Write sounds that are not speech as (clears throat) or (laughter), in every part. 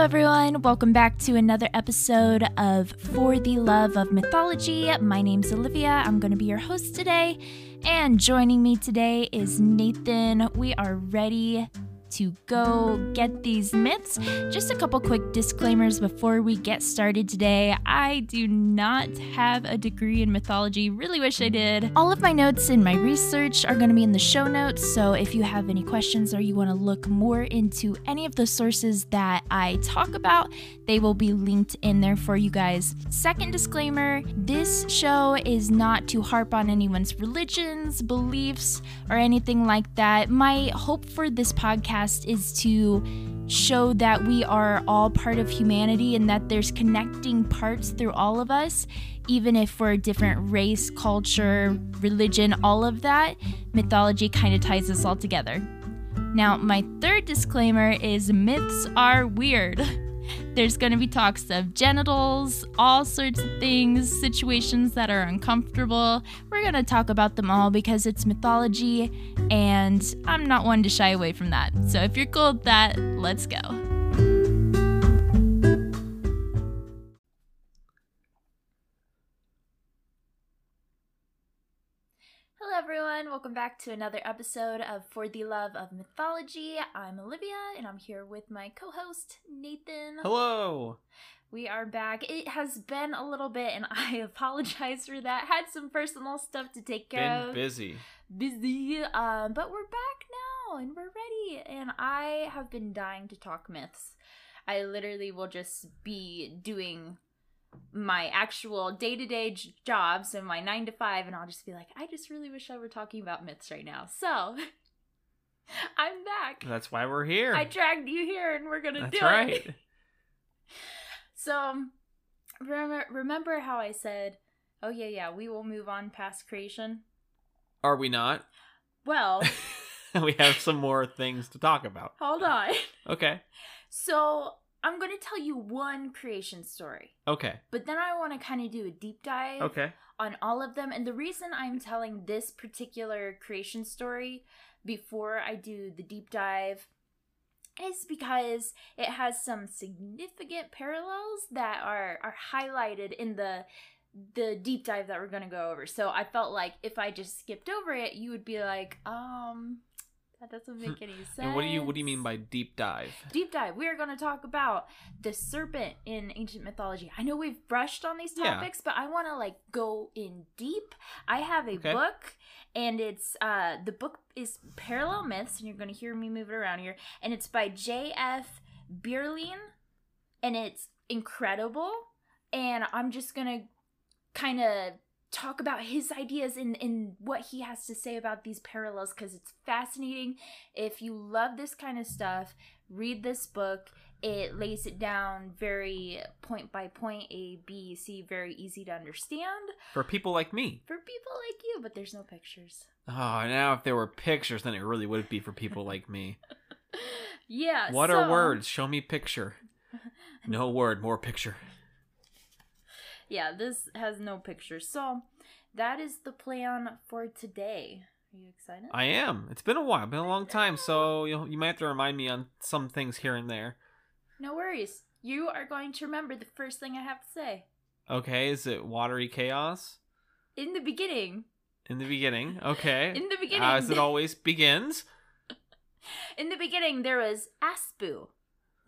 everyone. Welcome back to another episode of For the Love of Mythology. My name's Olivia. I'm going to be your host today. And joining me today is Nathan. We are ready to go get these myths. Just a couple quick disclaimers before we get started today. I do not have a degree in mythology, really wish I did. All of my notes and my research are going to be in the show notes, so if you have any questions or you want to look more into any of the sources that I talk about, they will be linked in there for you guys. Second disclaimer this show is not to harp on anyone's religions, beliefs, or anything like that. My hope for this podcast is to show that we are all part of humanity and that there's connecting parts through all of us, even if we're a different race, culture, religion, all of that. Mythology kind of ties us all together. Now, my third disclaimer is myths are weird. (laughs) There's going to be talks of genitals, all sorts of things, situations that are uncomfortable. We're going to talk about them all because it's mythology, and I'm not one to shy away from that. So if you're cool with that, let's go. Everyone. Welcome back to another episode of For the Love of Mythology. I'm Olivia, and I'm here with my co host, Nathan. Hello. We are back. It has been a little bit, and (laughs) I apologize for that. Had some personal stuff to take care Been of. busy. Busy. Um, but we're back now, and we're ready. And I have been dying to talk myths. I literally will just be doing my actual day to day jobs and my nine to five, and I'll just be like, I just really wish I were talking about myths right now. So (laughs) I'm back. That's why we're here. I dragged you here, and we're gonna That's do right. it. (laughs) So remember, remember how I said, "Oh yeah, yeah, we will move on past creation." Are we not? Well, (laughs) we have some more things to talk about. hold on. Okay. So I'm going to tell you one creation story, Okay. but then I want to kind of do a deep dive Okay. on all of them. And the reason I'm telling this particular creation story before I do the deep dive is because it has some significant parallels that are are highlighted in the the deep dive that we're going to go over. So I felt like if I just skipped over it, you would be like, um that doesn't make any sense. And what do you what do you mean by deep dive? deep dive we are going to talk about the serpent in ancient mythology i know we've brushed on these Yeah. topics but i want to like go in deep i have a Okay. book and it's uh the book is parallel myths and you're going to hear me move it around here and it's by jf bierlein and it's incredible and i'm just going to kind of talk about his ideas and, and what he has to say about these parallels because it's fascinating if you love this kind of stuff, read this book. It lays it down very point by point, A, B, C, very easy to understand For people like me. for people like you, but there's no pictures. Oh, now if there were pictures, then it really would be for people like me. (laughs) Yeah. What so- are words? Show me picture. No word, more picture. Yeah, this has no pictures. So that is the plan for today. Are you excited? I am. It's been a while, been a long time, so you you might have to remind me on some things here and there. no worries. You are going to remember the first thing I have to say. Okay, is it watery chaos? In the beginning, In the beginning. (laughs) Okay. in the beginning, As it always begins. (laughs) in the beginning, there was Aspu.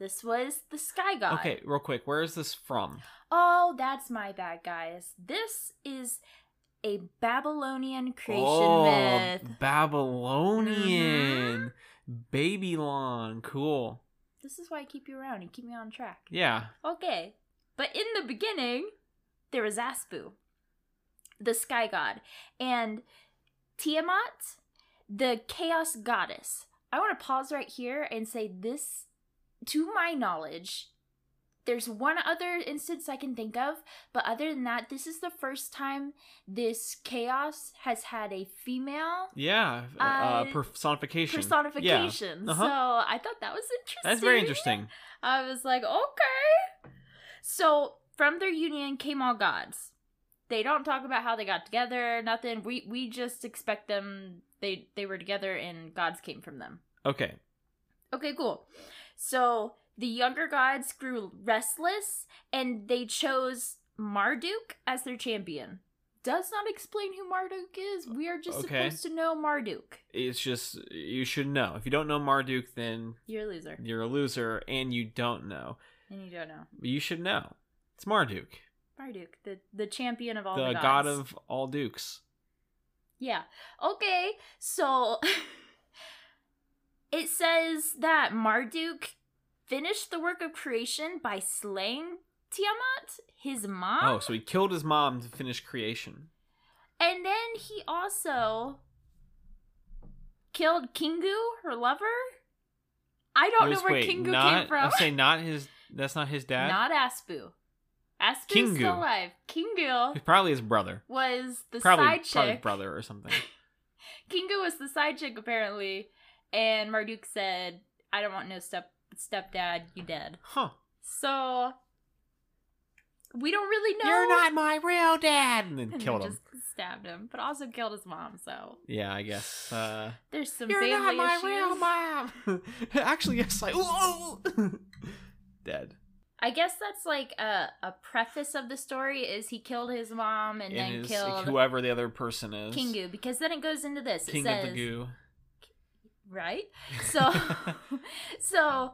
This was the sky god. Okay, real quick, where is this from? Oh, that's my bad, guys. This is a Babylonian creation oh, myth. Babylonian. Mm-hmm. Babylon. Cool. This is why I keep you around. You keep me on track. Yeah. Okay. But in the beginning, there was Aspu, the sky god, and Tiamat, the chaos goddess. I want to pause right here and say this, to my knowledge, there's one other instance I can think of, but other than that, this is the first time this chaos has had a female Yeah. Uh, Uh, personification. personification. Uh-huh. So I thought that was interesting. That's very interesting. I was like, okay. So from their union came all gods. They don't talk about how they got together, nothing. We we just expect them they they were together and gods came from them. Okay. Okay, cool. So the younger gods grew restless and they chose Marduk as their champion. Does not explain who Marduk is. We are just Okay. supposed to know Marduk. It's just you should know. If you don't know Marduk, then You're a loser. you're a loser, and you don't know. And you don't know. But you should know. It's Marduk, Marduk, the, the champion of all the the, god of all dukes. Yeah. Okay, so (laughs) it says that Marduk finished the work of creation by slaying Tiamat, his mom. Oh, so he killed his mom to finish creation. And then he also killed Kingu, her lover. I don't know where wait, Kingu not, came from. I say not his. That's not his dad. Not Aspu. Aspu's Kingu. still alive. Kingu He's probably his brother. was the Probably, side probably chick. brother or something. (laughs) Kingu was the side chick apparently, and Marduk said, "I don't want no step stepdad. You dead." Huh? So we don't really know. You're not my real dad, and then And killed him. Just stabbed him, but also killed his mom. So Yeah, I guess. Uh, there's some You're not my issues. real mom. (laughs) Actually, yes. Like, (laughs) whoa! dead. I guess that's like a, a preface of the story is he killed his mom and, then his, killed whoever the other person is. Kingu because then it goes into this. King it says of the goo. Right. So (laughs) (laughs) so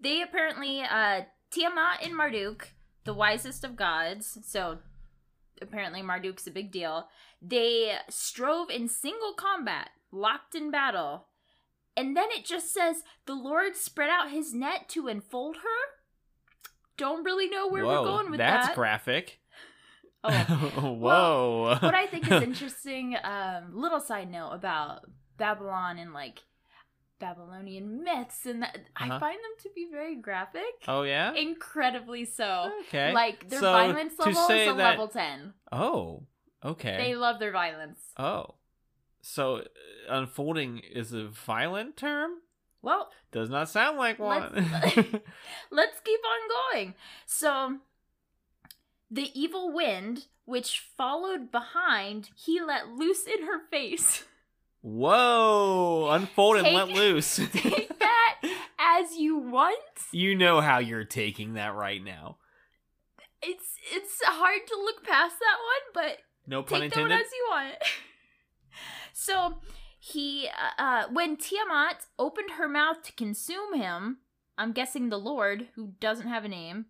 they apparently uh Tiamat and Marduk, the wisest of gods, so apparently Marduk's a big deal. They strove in single combat, locked in battle. And then it just says the Lord spread out his net to enfold her. Don't really know where Whoa, we're going with that's that. That's graphic. Oh. (laughs) Whoa. what I think is interesting, um, little side note about Babylon and like Babylonian myths, and that I Uh-huh. find them to be very graphic, oh yeah. incredibly so. Okay. Like their So, violence level is a that- level ten. Oh. Okay. They love their violence. Oh. So uh, unfolding is a violent term? Well, Does not sound like one. Let's- (laughs) (laughs) let's keep on going. So, the evil wind, which followed behind, he let loose in her face. (laughs) Whoa! Unfold and Take- let loose. (laughs) Take (laughs) that as you want. you know how you're taking that right now. It's it's hard to look past that one, but No pun take that one as you want. (laughs) so he, uh, uh, when Tiamat opened her mouth to consume him, I'm guessing the Lord, who doesn't have a name,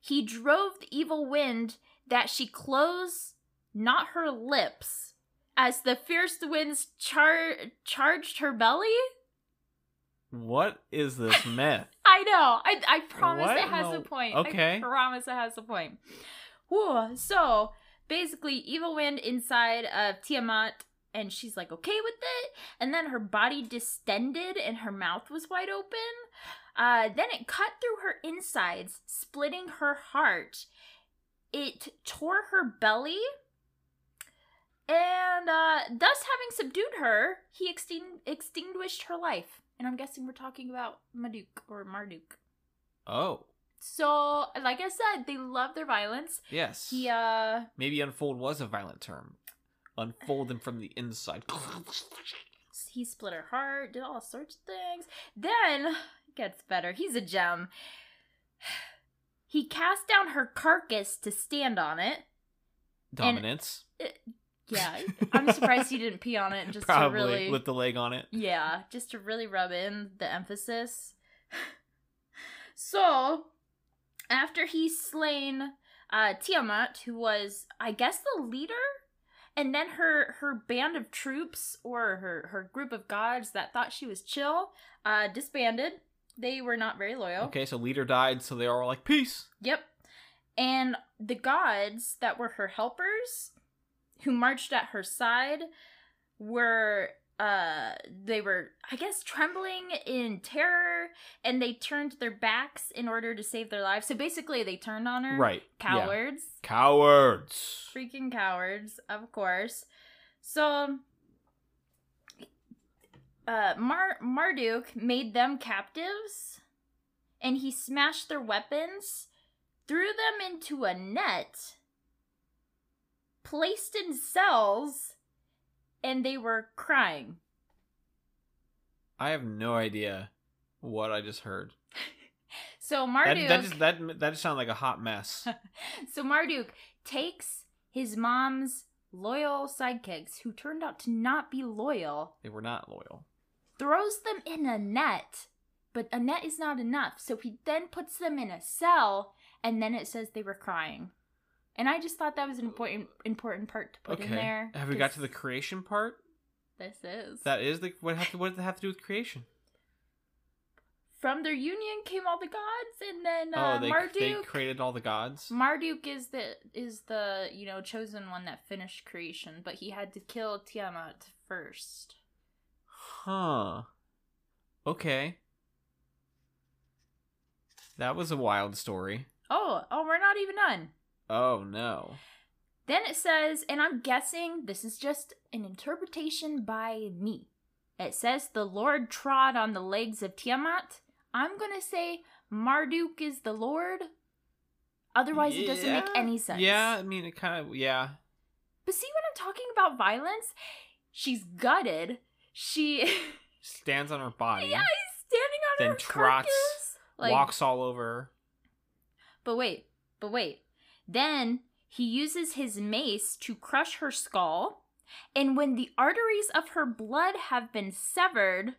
he drove the evil wind that she closed not her lips as the fierce winds char- charged her belly. What is this (laughs) myth? I know. I I promise What? it has No. a point. Okay. I promise it has a point. Whew. So basically, evil wind inside of Tiamat, and she's like okay with it. And then her body distended, and her mouth was wide open. Uh, then it cut through her insides, splitting her heart. It tore her belly. And uh, thus, having subdued her, he extin- extinguished her life. And I'm guessing we're talking about Marduk or Marduk. Oh, So, like I said, they love their violence. yes. He, uh, Maybe unfold was a violent term. Unfold them from the inside. (sighs) he split her heart, did all sorts of things. Then, gets better. He's a gem. (sighs) He cast down her carcass to stand on it. Dominance. Yeah, I'm surprised he didn't pee on it just to really. lift the leg on it. Yeah, just to really rub in the emphasis. so, after he's slain uh, Tiamat, who was, I guess, the leader, and then her her band of troops or her her group of gods that thought she was chill, uh, disbanded. They were not very loyal. Okay, so leader died, so they are all like, peace. Yep. And the gods that were her helpers, who marched at her side, were uh they were I guess trembling in terror and they turned their backs in order to save their lives. So basically they turned on her. Right. yeah. Cowards. Cowards. Freaking cowards, of course. So uh Mar- Marduk made them captives and he smashed their weapons, threw them into a net, placed in cells, and they were crying. I have no idea what I just heard. (laughs) So That Marduk, that just that that just sounded like a hot mess. (laughs) so Marduk takes his mom's loyal sidekicks, who turned out to not be loyal, they were not loyal. throws them in a net. But a net is not enough, so he then puts them in a cell, and then it says they were crying. And I just thought that was an important important part to put okay. in there. Have we got to the creation part? This is That is the what have to, what does that have to do with creation? from their union came all the gods, and then uh, oh, they Marduk. they created all the gods. Marduk is the is the you know chosen one that finished creation, but he had to kill Tiamat first. Huh. Okay. That was a wild story. Oh, oh, we're not even done. Oh no. Then it says, and I'm guessing this is just an interpretation by me. It says the Lord trod on the legs of Tiamat. I'm gonna say Marduk is the Lord. Otherwise, it doesn't make any sense. Yeah, I mean it kind of yeah. But see when I'm talking about violence, she's gutted. She (laughs) Stands on her body. Yeah, he's standing on Then her trots, carcass. Like, walks all over. But wait, but wait. Then he uses his mace to crush her skull, and when the arteries of her blood have been severed,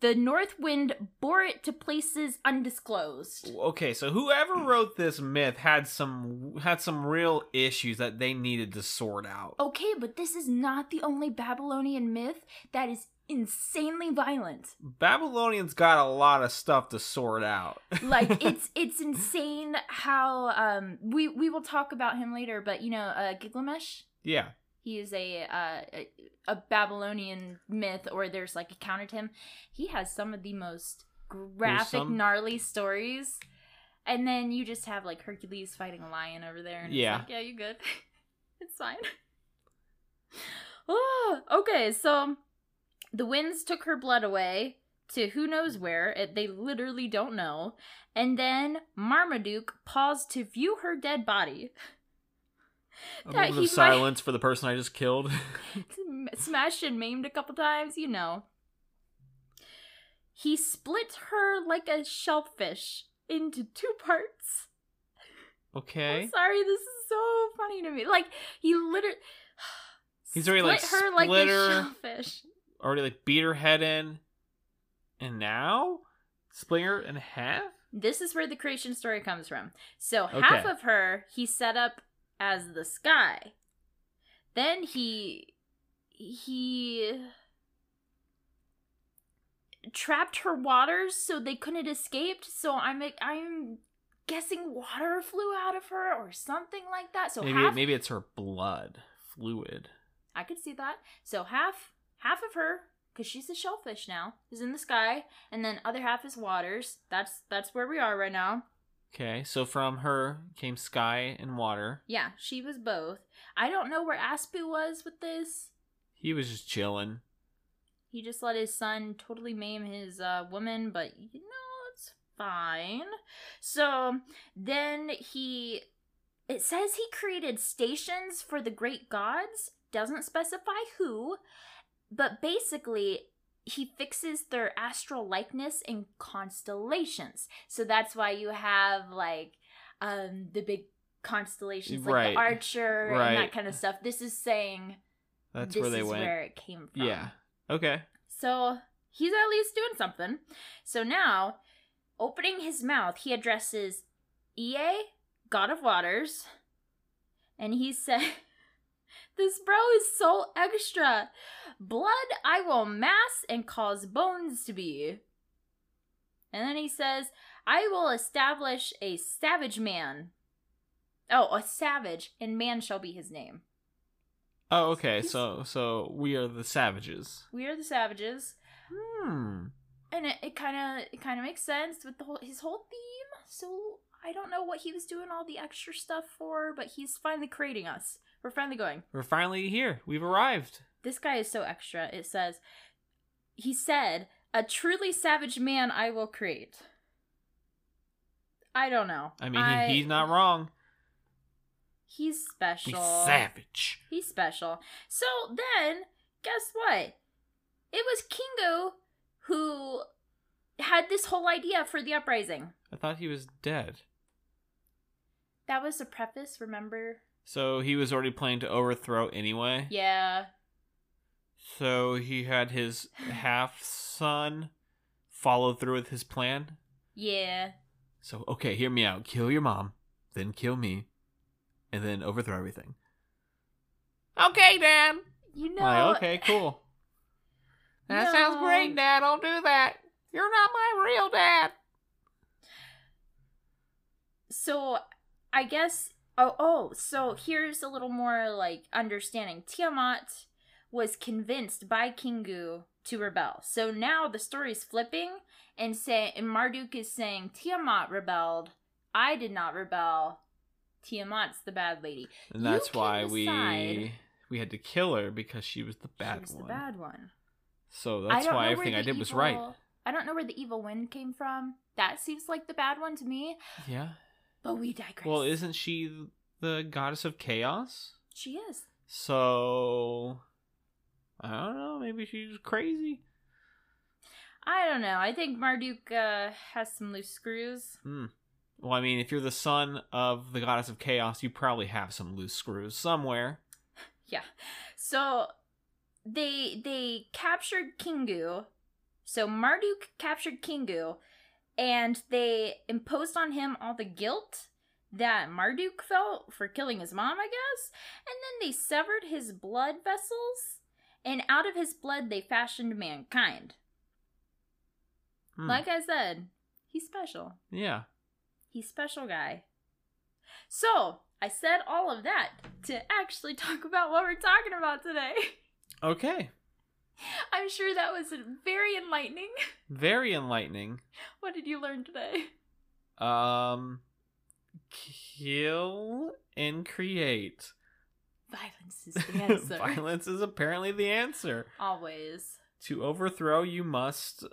the north wind bore it to places undisclosed. Okay, so whoever (clears throat) wrote this myth had some had some real issues that they needed to sort out. Okay, but this is not the only Babylonian myth that is insanely violent. Babylonians got a lot of stuff to sort out. (laughs) Like it's it's insane how um we we will talk about him later, but you know, uh Gilgamesh yeah. He is a, uh, a a Babylonian myth, or there's like a counter to him. He has some of the most graphic, Gruesome. gnarly stories. And then you just have like Hercules fighting a lion over there, and Yeah. it's like, yeah, you good. (laughs) it's fine. oh, (laughs) okay, so the winds took her blood away to who knows where. It, they literally don't know. And then Marmaduke paused to view her dead body. A That moment of might- silence for the person I just killed. (laughs) Smashed and maimed a couple times, you know. He split her like a shellfish into two parts. okay. I'm sorry, this is so funny to me. Like he literally He's already, like, split her like a shellfish. Already like beat her head in. And now? Split her in half? This is where the creation story comes from. So half Okay. of her he set up as the sky. Then he he trapped her waters so they couldn't escape. So I'm I'm guessing water flew out of her or something like that. So maybe half maybe it's her blood. Fluid. I could see that. So half half of her because she's a shellfish now is in the sky and then other half is waters. That's that's where we are right now. Okay, so from her came sky and water. Yeah, she was both. I don't know where Aspu was with this. He was just chilling. He just let his son totally maim his uh, woman, but you know, it's fine. So then he. It says he created stations for the great gods, doesn't specify who, but basically he fixes their astral likeness in constellations. So that's why you have like um the big constellations like Right. the archer and that kind of stuff. This is saying That's this where they is went. where it came from. Yeah. Okay. So he's at least doing something. So now, opening his mouth, he addresses Ea, God of Waters, and he (laughs) said, This bro is so extra. Blood I will mass and cause bones to be. And then he says, I will establish a savage man. Oh, a savage, and man shall be his name. Oh, okay. He's- So so we are the savages. We are the savages. Hmm. and it, it kind of it kind of makes sense with the whole his whole theme so i don't know what he was doing all the extra stuff for but he's finally creating us we're finally going We're finally here. We've arrived. this guy is so extra it says he said a truly savage man i will create i don't know I mean, he, he's not wrong. he's He's special savage. He's special. So then, guess what? It was Kingu who had this whole idea for the uprising. I thought he was dead. That was the preface, remember? So he was already planning to overthrow anyway. Yeah. So he had his (sighs) half son follow through with his plan. Yeah. So okay, hear me out. Kill your mom, then kill me, and then overthrow everything. Okay, Dad. You know. Like, okay, (sighs) cool. That sounds great, Dad. Don't do that. You're not my real dad. So, I guess. Oh, oh. So here's a little more like understanding. Tiamat was convinced by Kingu to rebel. So now the story's flipping and say and Marduk is saying Tiamat rebelled. I did not rebel. Tiamat's the bad lady. And You that's why we decide- we had to kill her because she was the bad she was one. the bad one. So that's why everything I did was right. I don't know where the evil wind came from. That seems like the bad one to me. Yeah. But we digress. Well, isn't she the goddess of chaos? she is? So I don't know. Maybe she's crazy. I don't know. I think Marduk uh, has some loose screws. Hmm. Well, I mean, if you're the son of the goddess of chaos, you probably have some loose screws somewhere. (laughs) Yeah. So they they captured Kingu. So Marduk captured Kingu and they imposed on him all the guilt that Marduk felt for killing his mom, I guess. And then they severed his blood vessels and out of his blood they fashioned mankind. Hmm. Like I said, he's special. yeah. He's special guy. So, I said all of that to actually (laughs) talk about what we're talking about today. Okay. (laughs) I'm sure that was very enlightening. Very enlightening. (laughs) What did you learn today? Um, kill and create. Violence is the (laughs) answer. Violence is apparently the answer. Always. To overthrow, you must,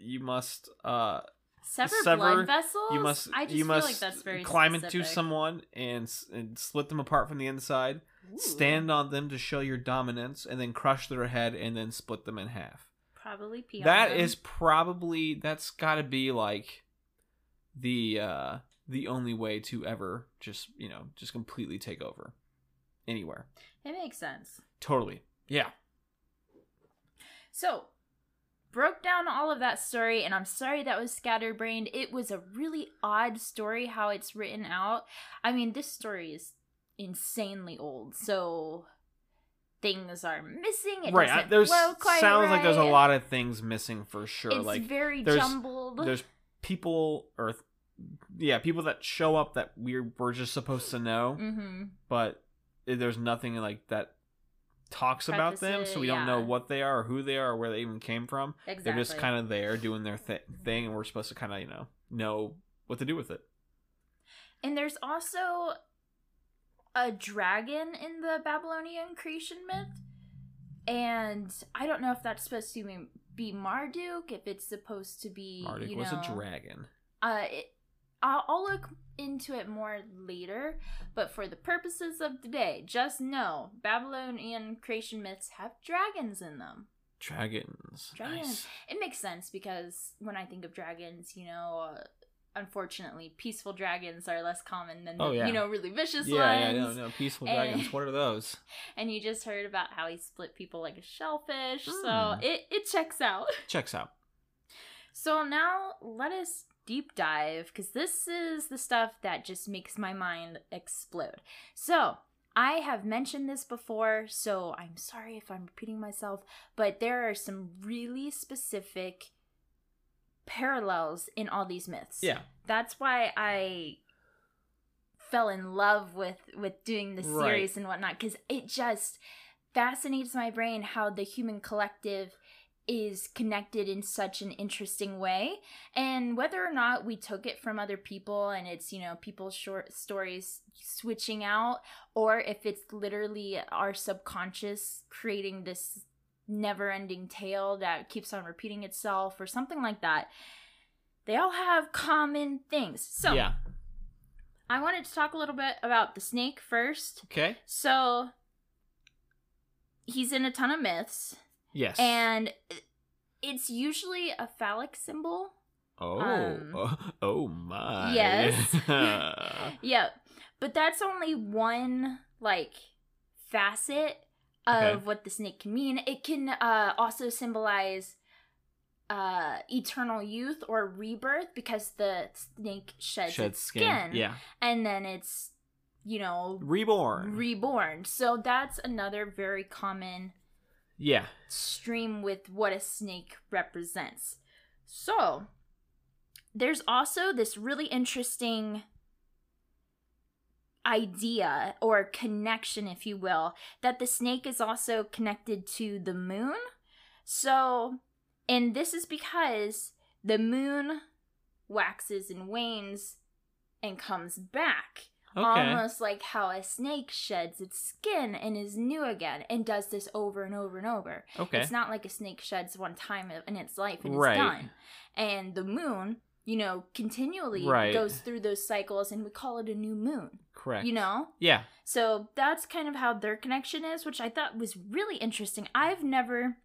you must, uh, Sever, Sever- blood vessels? you must, I just you feel must like that's very climb specific. into someone and and split them apart from the inside. Ooh. Stand on them to show your dominance, and then crush their head, and then split them in half. Probably pee them. is probably that's got to be like the uh the only way to ever just you know just completely take over anywhere. It makes sense. Totally. Yeah. So, broke down all of that story, and I'm sorry that was scatterbrained. It was a really odd story how it's written out. I mean, this story is insanely old, so things are missing. It right. I- There's sounds like there's a lot of things missing for sure. It's like very there's- jumbled. there's people or yeah, people that show up that we're we're just supposed to know, mm-hmm. but there's nothing like that talks about them, so we don't know what they are or who they are or where they even came from. Exactly. They're just kind of there doing their th- thing, and we're supposed to kind of you know know what to do with it. And there's also a dragon in the Babylonian creation myth. And I don't know if that's supposed to be- Marduk, if it's supposed to be. Marduk you was know, a dragon. Uh, it, I'll, I'll look into it more later, but for the purposes of today, just know Babylonian creation myths have dragons in them. Dragons. Dragons. Nice. It makes sense because when I think of dragons, you know, uh, unfortunately, peaceful dragons are less common than Oh, yeah. you know really vicious ones. Yeah, yeah, ones. no, no, peaceful And- dragons. What are those? (laughs) And you just heard about how he split people like a shellfish, so Hmm. it it checks out. (laughs) Checks out. So now let us deep dive because this is the stuff that just makes my mind explode. So, I have mentioned this before, so I'm sorry if I'm repeating myself, but there are some really specific parallels in all these myths. Yeah. That's why I fell in love with with doing the Right. series and whatnot because it just fascinates my brain how the human collective is connected in such an interesting way and whether or not we took it from other people and it's you know people's short stories switching out or if it's literally our subconscious creating this never ending tale that keeps on repeating itself or something like that they all have common things so yeah. i wanted to talk a little bit about the snake first Okay. so he's in a ton of myths Yes. and it's usually a phallic symbol Oh, Um, oh, (laughs) oh my. yes. (laughs) (laughs) Yep. But that's only one like facet of Okay. what the snake can mean. It can uh also symbolize uh eternal youth or rebirth because the snake sheds, Shed its skin. skin, Yeah. and then it's you know Reborn. reborn. So that's another very common yeah. stream with what a snake represents. So, there's also this really interesting idea or connection, if you will, that the snake is also connected to the moon. So, and this is because the moon waxes and wanes and comes back Okay. almost like how a snake sheds its skin and is new again and does this over and over and over. okay. It's not like a snake sheds one time in its life and Right. it's done. And the moon, you know, continually Right. goes through those cycles and we call it a new moon, Correct. you know? Yeah. So that's kind of how their connection is, which I thought was really interesting. I've never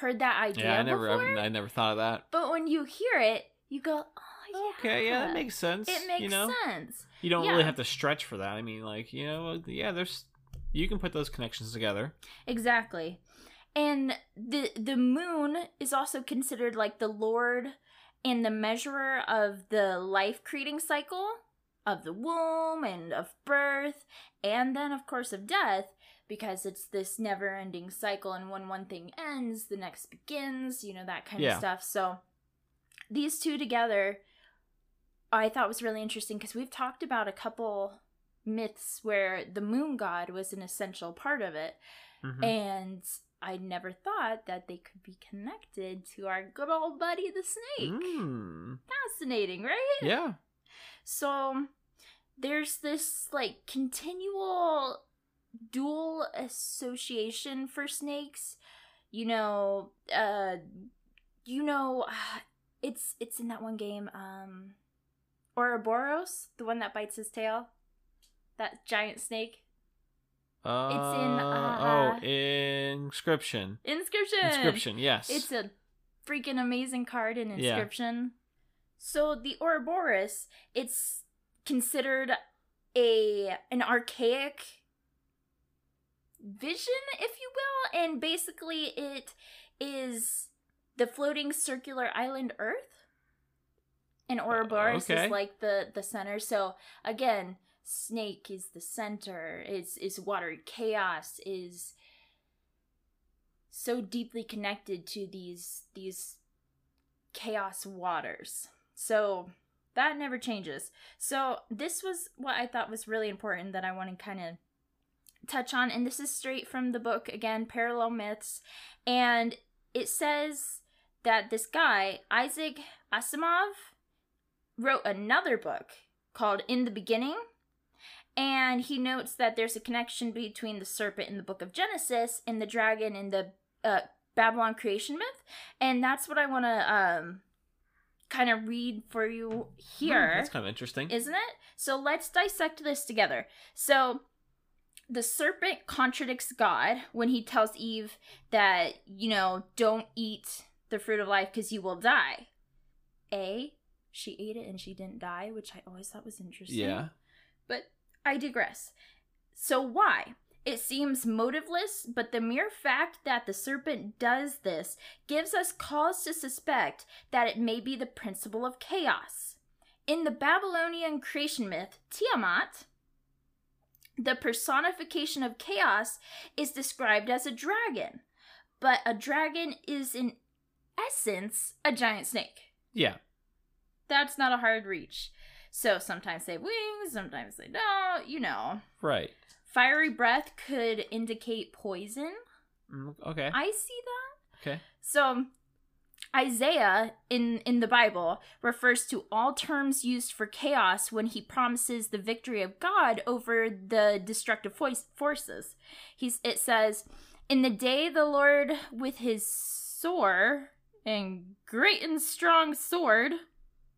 heard that idea Yeah. I never. before, I, I never thought of that. but when you hear it, you go, "Oh yeah." Okay. Yeah, that makes sense. It makes you know, sense. you don't Yeah. really have to stretch for that. I mean, like you know, yeah. There's you can put those connections together. Exactly. And the the moon is also considered like the lord and the measurer of the life creating cycle of the womb and of birth and then of course of death because it's this never ending cycle and when one thing ends the next begins, you know that kind Yeah. of stuff. So these two together I thought was really interesting because we've talked about a couple myths where the moon god was an essential part of it Mhm. and I never thought that they could be connected to our good old buddy the snake. Mm. Fascinating, right? Yeah. So there's this like continual dual association for snakes. You know, uh you know (sighs) it's it's in that one game um Ouroboros, the one that bites his tail. That giant snake. Uh, in, uh, oh, Inscryption. Inscryption. Inscryption. Yes. It's a freaking amazing card in Inscryption. Yeah. So the Ouroboros, it's considered a an archaic vision, if you will, and basically it is the floating circular island Earth. And Ouroboros okay. is like the the center. So again, snake is the center. Is is watery chaos is so deeply connected to these these chaos waters. So that never changes. So this was what I thought was really important that I want to kind of touch on and this is straight from the book again Parallel Myths and it says that this guy Isaac Asimov wrote another book called In the Beginning and he notes that there's a connection between the serpent in the book of Genesis and the dragon in the uh, Babylon creation myth, and that's what I want to um kind of read for you Hmm, here, that's kind of interesting. isn't it? So let's dissect this together. So the serpent contradicts God when he tells Eve that you know don't eat the fruit of life because you will die. A, she ate it and she didn't die, which I always thought was interesting. yeah. I digress. So why? It seems motiveless, but the mere fact that the serpent does this gives us cause to suspect that it may be the principle of chaos. In the Babylonian creation myth, Tiamat, the personification of chaos, is described as a dragon, but a dragon is in essence a giant snake Yeah. that's not a hard reach. So sometimes they have wings, sometimes they don't, you know. Right. Fiery breath could indicate poison. Mm, Okay. I see that. Okay. So Isaiah in in the Bible refers to all terms used for chaos when he promises the victory of God over the destructive voice, forces. He's it says, "In the day the Lord with his sore and great and strong sword."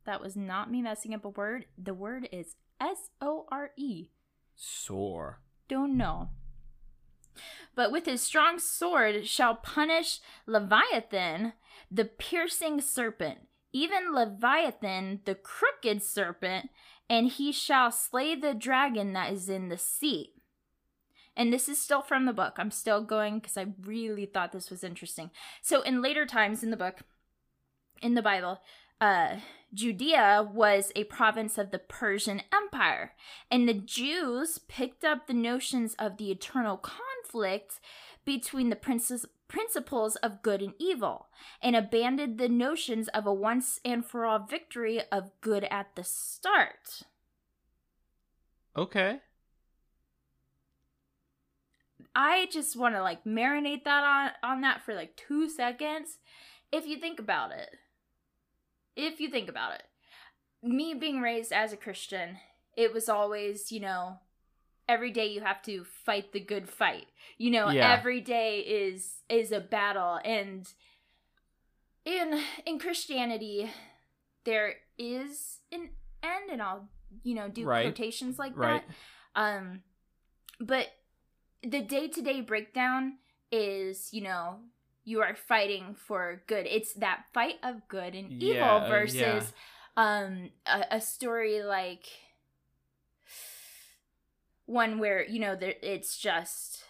That was not me messing up a word. The word is S O R E Sore. don't know. But with his strong sword shall punish Leviathan, the piercing serpent. even Leviathan, the crooked serpent, and he shall slay the dragon that is in the sea. And this is still from the book. I'm still going because I really thought this was interesting. So, in later times in the book, in the Bible, uh, Judea was a province of the Persian Empire, and the Jews picked up the notions of the eternal conflict between the princes, principles of good and evil, and abandoned the notions of a once and for all victory of good at the start. Okay. I just want to like marinate that on on that for like 2 seconds if you think about it. If you think about it. Me being raised as a Christian, it was always, you know, every day you have to fight the good fight. You know, Yeah. every day is is a battle and in in Christianity there is an end and I'll, you know, do Right. quotations like Right. that. Um but the day-to-day breakdown is, you know, you are fighting for good. It's that fight of good and evil uh, versus yeah. um a, a story like one where you know there it's just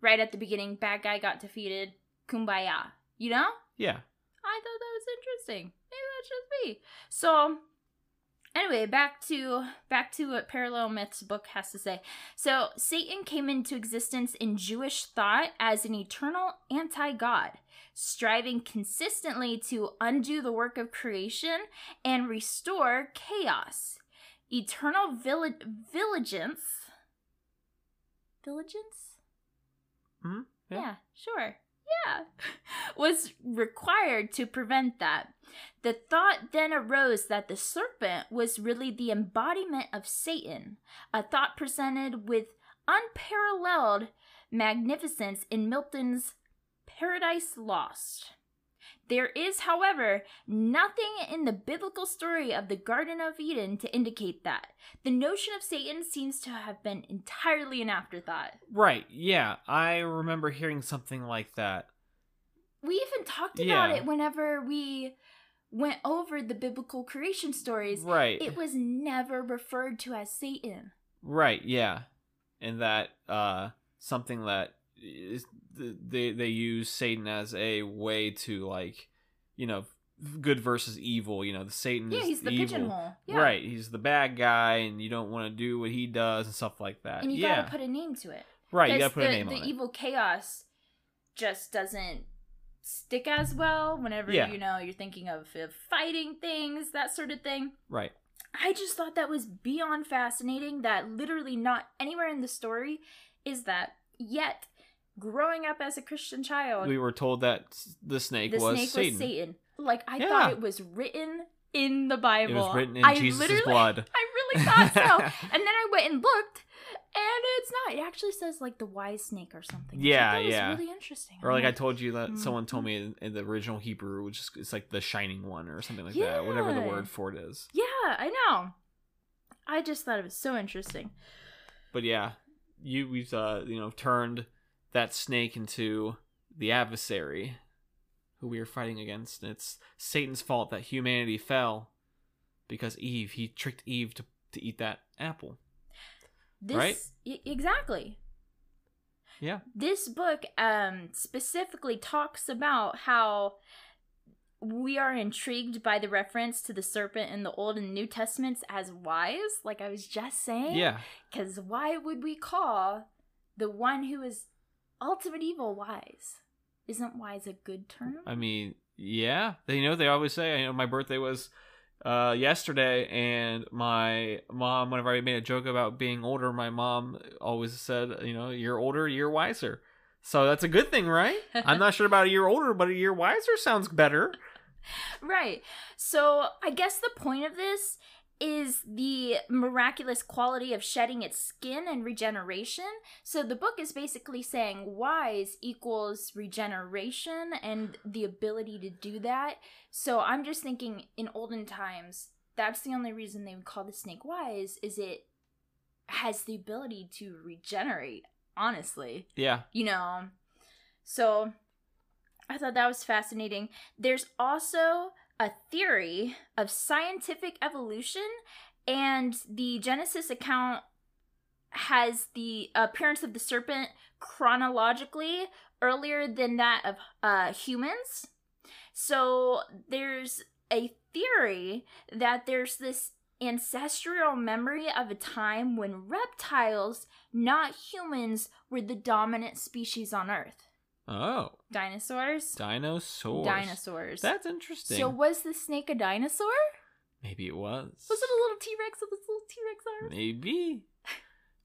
right at the beginning bad guy got defeated kumbaya you know Yeah. i thought that was interesting maybe that's just me so anyway back to back to what parallel myths book has to say. So satan came into existence in jewish thought as an eternal anti-god striving consistently to undo the work of creation and restore chaos. Eternal vigilance. Vigilance? Mhm, yeah. yeah sure yeah (laughs) was required to prevent that the thought then arose that the serpent was really the embodiment of Satan, a thought presented with unparalleled magnificence in Milton's Paradise Lost. There is, however, nothing in the biblical story of the Garden of Eden to indicate that. The notion of Satan seems to have been entirely an afterthought. Right. Yeah. I remember hearing something like that. We even talked about Yeah. it whenever we went over the biblical creation stories. Right. It was never referred to as Satan. Right, yeah. And that uh something that is they they use Satan as a way to like, you know, good versus evil, you know, the Satan Yeah, is he's the evil. pigeonhole. Yeah. Right, he's the bad guy and you don't want to do what he does and stuff like that. And you yeah. gotta put a name to it. right, you 'Cause got to put the, a name the on it. evil chaos just doesn't stick as well whenever Yeah. you know you're thinking of, of fighting things, that sort of thing. Right. I just thought that was beyond fascinating that literally not anywhere in the story is that yet growing up as a Christian child We were told that the snake the was snake Satan. was Satan. Like I Yeah. thought it was written in the Bible. It was written in I Jesus' blood. (laughs) I really thought so. (laughs) and then I went and looked, and it's not. It actually says like the wise snake or something. Yeah, yeah. really interesting. Or I'm like I told you that mm. someone told me in, in the original Hebrew, which is it's like the shining one or something like that, whatever the word for it is. Yeah, I know. I just thought it was so interesting. but yeah, you we've uh you know turned that snake into the adversary who we are fighting against. And it's Satan's fault that humanity fell because Eve he tricked Eve to to eat that apple. This Right? e- exactly. Yeah. This book um specifically talks about how we are intrigued by the reference to the serpent in the Old and New Testaments as wise, like I was just saying. Yeah. Because why would we call the one who is ultimate evil wise? Isn't wise a good term? I mean, yeah. They you know they always say, you know, my birthday was uh yesterday and my mom whenever I made a joke about being older, my mom always said, you know, you're older, you're wiser. So that's a good thing, right? (laughs) I'm not sure about a year older, but a year wiser sounds better. Right. So I guess the point of this is the miraculous quality of shedding its skin and regeneration. So the book is basically saying wise equals regeneration and the ability to do that. So I'm just thinking in olden times, that's the only reason they would call the snake wise is it has the ability to regenerate, honestly Yeah. you know. So I thought that was fascinating. There's also a theory of scientific evolution, and the Genesis account has the appearance of the serpent chronologically earlier than that of uh, humans. So there's a theory that there's this ancestral memory of a time when reptiles, not humans, were the dominant species on Earth. Oh, Dinosaurs? dinosaurs. Dinosaurs. That's interesting. So was the snake a dinosaur? Maybe it was. Was it a little T Rex with its little T Rex arms? Maybe.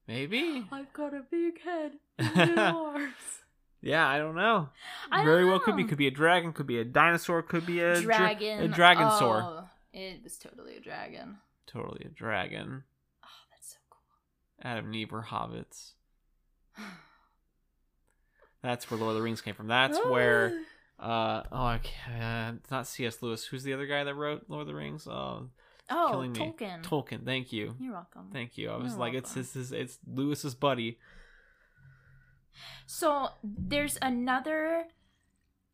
Maybe. (gasps) I've got a big head and (laughs) arms. yeah, I don't know. I don't Very well could be. Could be a dragon. Could be a dinosaur. Could be a dra- dragon. a dragonsaur. Oh, it was totally a dragon. Totally a dragon. Oh, that's so cool. Adam and Eve were hobbits. (sighs) (sighs) That's where Lord of the Rings came from. That's where. Uh oh, I can't. It's not C.S. Lewis. Who's the other guy that wrote Lord of the Rings? Oh, oh, killing me. Tolkien. Tolkien. Thank you. You're welcome. Thank you. I was You're like, it's welcome. it's it's, it's Lewis's buddy. So there's another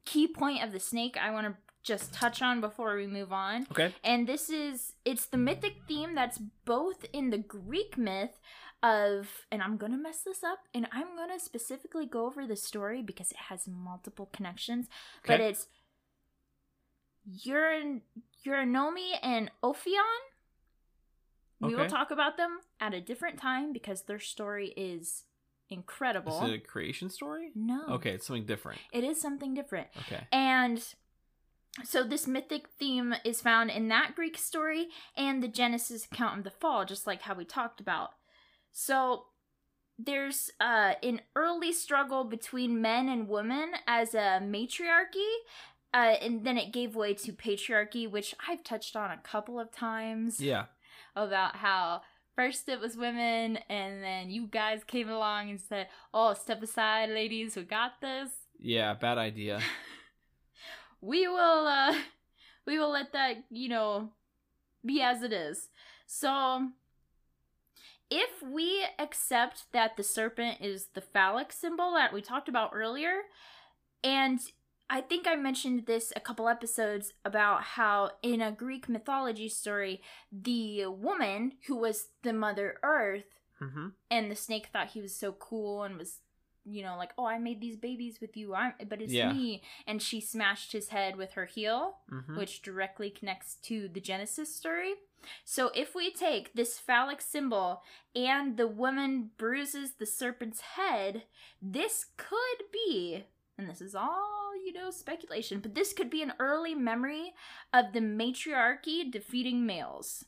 key point of the snake I want to just touch on before we move on. Okay. And this is it's the mythic theme that's both in the Greek myth of and I'm going to mess this up and I'm going to specifically go over the story because it has multiple connections, but it's Euron Eurynome and Ophion. We will talk about them at a different time because their story is incredible. Is it a creation story? no. Okay, it's something different. It is something different. Okay. And so this mythic theme is found in that Greek story and the Genesis account of the fall, just like how we talked about. So there's uh, an early struggle between men and women as a matriarchy. Uh, and then it gave way to patriarchy, which I've touched on a couple of times Yeah. about how first it was women, and then you guys came along and said, "Oh, step aside, ladies, we got this." Yeah, bad idea. (laughs) we will uh (laughs) we will let that you know be as it is so if we accept that the serpent is the phallic symbol that we talked about earlier and i think i mentioned this a couple episodes about how in a greek mythology story the woman who was the mother earth mm-hmm. and the snake thought he was so cool and was you know like oh i made these babies with you i'm but it's Yeah. me and she smashed his head with her heel Mm-hmm. which directly connects to the genesis story so if we take this phallic symbol and the woman bruises the serpent's head this could be and this is all you know speculation but this could be an early memory of the matriarchy defeating males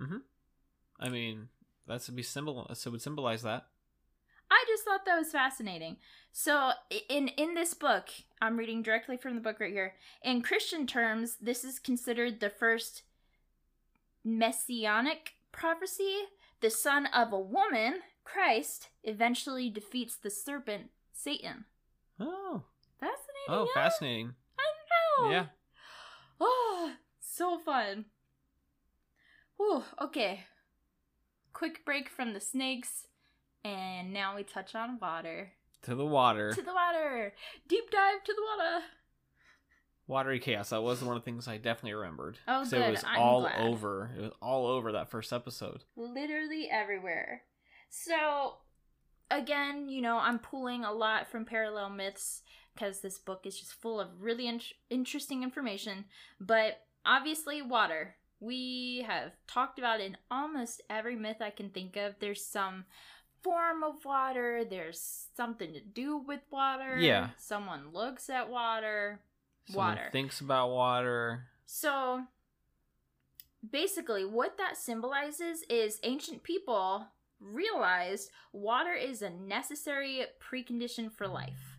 mm-hmm I mean, that would be symbol. So would symbolize that. I just thought that was fascinating. So in in this book, I'm reading directly from the book right here. In Christian terms, this is considered the first messianic prophecy. The son of a woman, Christ, eventually defeats the serpent, Satan. Oh. Fascinating. Oh, yeah? fascinating. I know. Yeah. Oh, so fun. Whew, okay. Quick break from the snakes, and now we touch on water. To the water. To the water! Deep dive to the water! Watery chaos. That was one of the things I definitely remembered. Oh, good. It was I'm all glad. over. It was all over that first episode. Literally everywhere. So, again, you know, I'm pulling a lot from parallel myths because this book is just full of really in- interesting information. But obviously, water. We have talked about in almost every myth I can think of. There's some form of water, there's something to do with water. Yeah. Someone looks at water. Someone Water. thinks about water. So basically, what that symbolizes is ancient people realized water is a necessary precondition for life.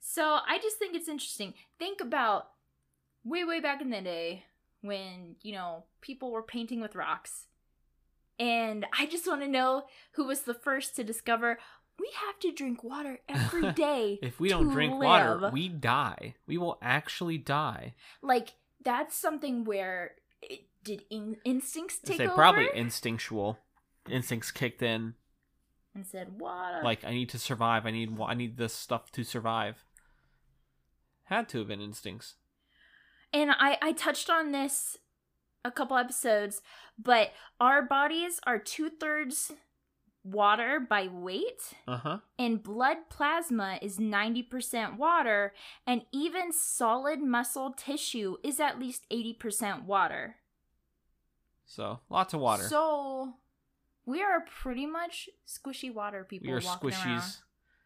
So I just think it's interesting. Think about way, way back in the day when, you know, people were painting with rocks. And I just want to know who was the first to discover we have to drink water every (laughs) day. If we don't drink water, we die. We will actually die. like that's something where it, did in, instincts take say over probably instinctual. Instincts kicked in. and said water Like I need to survive. I need I need this stuff to survive. Had to have been instincts. and I I touched on this a couple episodes, but our bodies are two thirds water by weight, Uh huh. and blood plasma is 90% water, and even solid muscle tissue is at least 80% water. So lots of water. So we are pretty much squishy water people. we are walking squishies. around.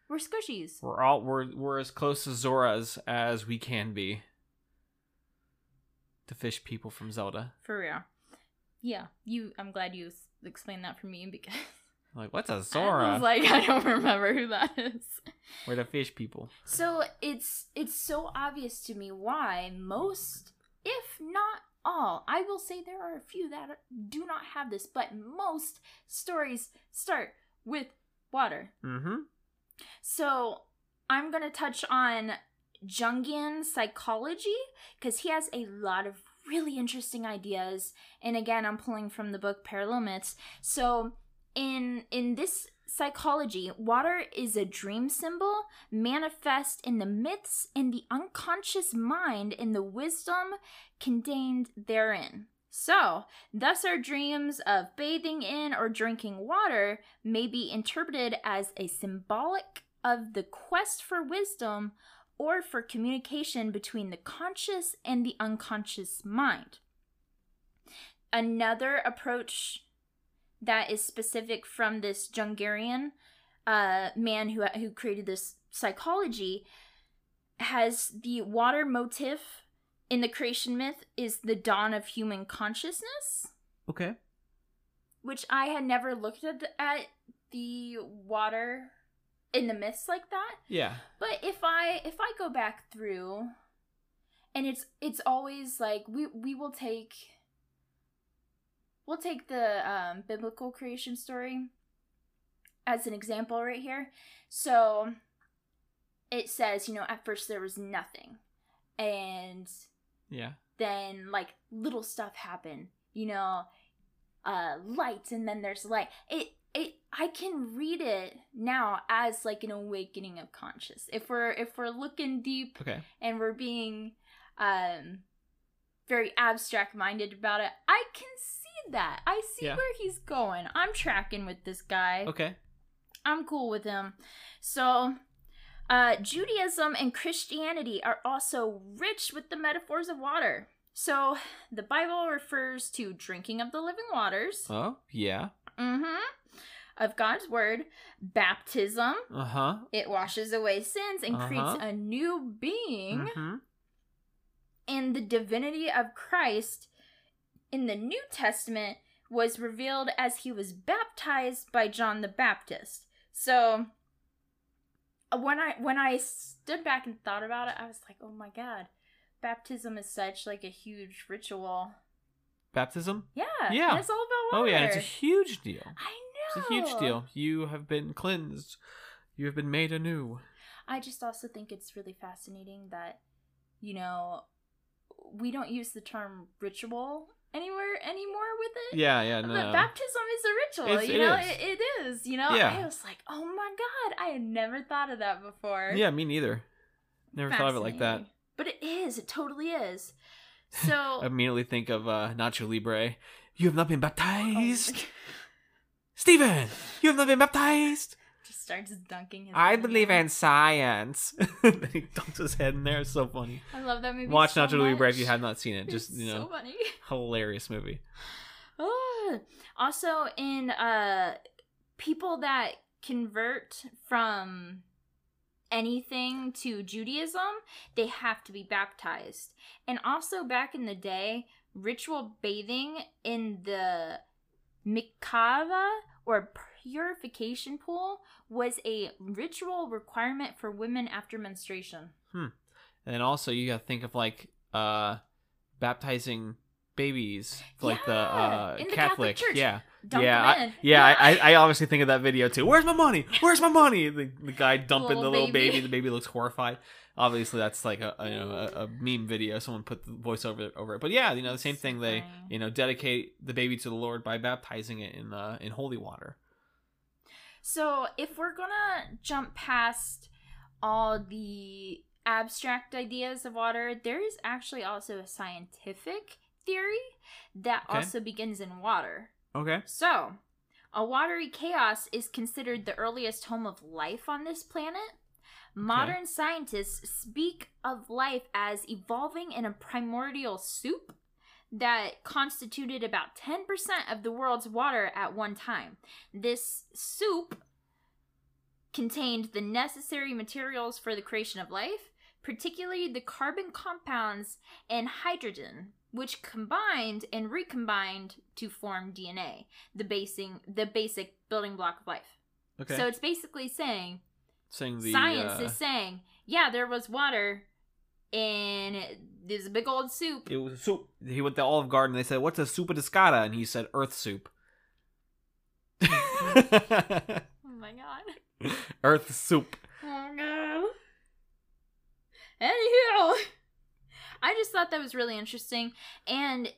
We're squishies. We're all we're we're as close to Zoras as we can be. The fish people from Zelda. For real. Yeah, you. I'm glad you explained that for me (laughs) because Like, what's a I was Zora? like, I don't remember who that is. We're the fish people. So it's it's so obvious to me why most, if not all, I will say there are a few that do not have this, but most stories start with water. Mm-hmm. So I'm gonna touch on Jungian psychology because he has a lot of really interesting ideas. And again, I'm pulling from the book Parallel Myths. So in in this psychology, water is a dream symbol manifest in the myths and the unconscious mind and the wisdom contained therein. So, thus our dreams of bathing in or drinking water may be interpreted as a symbolic of the quest for wisdom or for communication between the conscious and the unconscious mind. Another approach that is specific from this Jungarian uh, man who who created this psychology has the water motif in the creation myth is the dawn of human consciousness, Okay. which I had never looked at the, at the water in the myths like that. Yeah. But if I if I go back through and it's it's always like we we will take we'll take the um biblical creation story as an example right here. So it says, you know, at first there was nothing. And Yeah. then like little stuff happen you know uh light and then there's light it it i can read it now as like an awakening of conscious if we're if we're looking deep Okay. and we're being um very abstract minded about it i can see that i see Yeah. where he's going i'm tracking with this guy Okay. I'm cool with him. So, uh, Judaism and Christianity are also rich with the metaphors of water. So, the Bible refers to drinking of the living waters, Oh, yeah. mm-hmm, of God's word, baptism, Uh huh. it washes away sins and creates Uh-huh. a new being, Mm-hmm. and the divinity of Christ in the New Testament was revealed as he was baptized by John the Baptist. So uh, when I when I stood back and thought about it, I was like, "Oh my god. Baptism is such like a huge ritual." Baptism? Yeah. Yeah. it's all about Oh, yeah. It's a huge deal. I It's a huge deal. You have been cleansed. You have been made anew. I just also think it's really fascinating that, you know, we don't use the term ritual anywhere anymore with it. Yeah, yeah, no. But baptism is a ritual, It's- you it know. is. It, it is, you know. Yeah. I was like, oh my god, I had never thought of that before. Yeah, me neither. Never thought of it like that. But it is. It totally is. (laughs) So I immediately think of uh, Nacho Libre. You have not been Oh, Steven, you have not been baptized. just starts dunking. His I believe in science. (laughs) he dunks his head in there. It's so funny. I love that movie. Watch so Nacho Libre if you have not seen it. It's Just, you know, so funny. hilarious movie. Ah. also, in uh, people that convert from anything to Judaism, they have to be baptized. And also, back in the day, ritual bathing in the mikvah or purification pool was a ritual requirement for women after menstruation. Hmm. And also, you got to think of like uh, baptizing babies, like the uh, the Catholic. Catholic Church. Yeah, Dump yeah, them I, in. yeah. I, I, obviously think of that video too. Where's my money? Where's my money? The, the guy dumping Little the little baby. baby. The baby looks horrified. Obviously, that's like a, a you know a, a meme video. Someone put the voice over over it. But yeah, you know the same thing. They you know dedicate the baby to the Lord by baptizing it in uh, in holy water. So, if we're gonna jump past all the abstract ideas of water, there is actually also a scientific theory that Okay. also begins in water. Okay. So, a watery chaos is considered the earliest home of life on this planet. Modern scientists speak of life as evolving in a primordial soup that constituted about 10% of the world's water at one time. This soup contained the necessary materials for the creation of life, particularly the carbon compounds and hydrogen, which combined and recombined to form DNA, the basing the basic building block of life. Okay. So it's basically saying saying the science uh, is saying, yeah, there was water and there's a big old soup. it was soup. He went to Olive Garden. And they said, "What's a soup discata?" And he said, "Earth soup." (laughs) Oh my god. (laughs) Earth soup. Oh god. Anywho, I just thought that was really interesting, and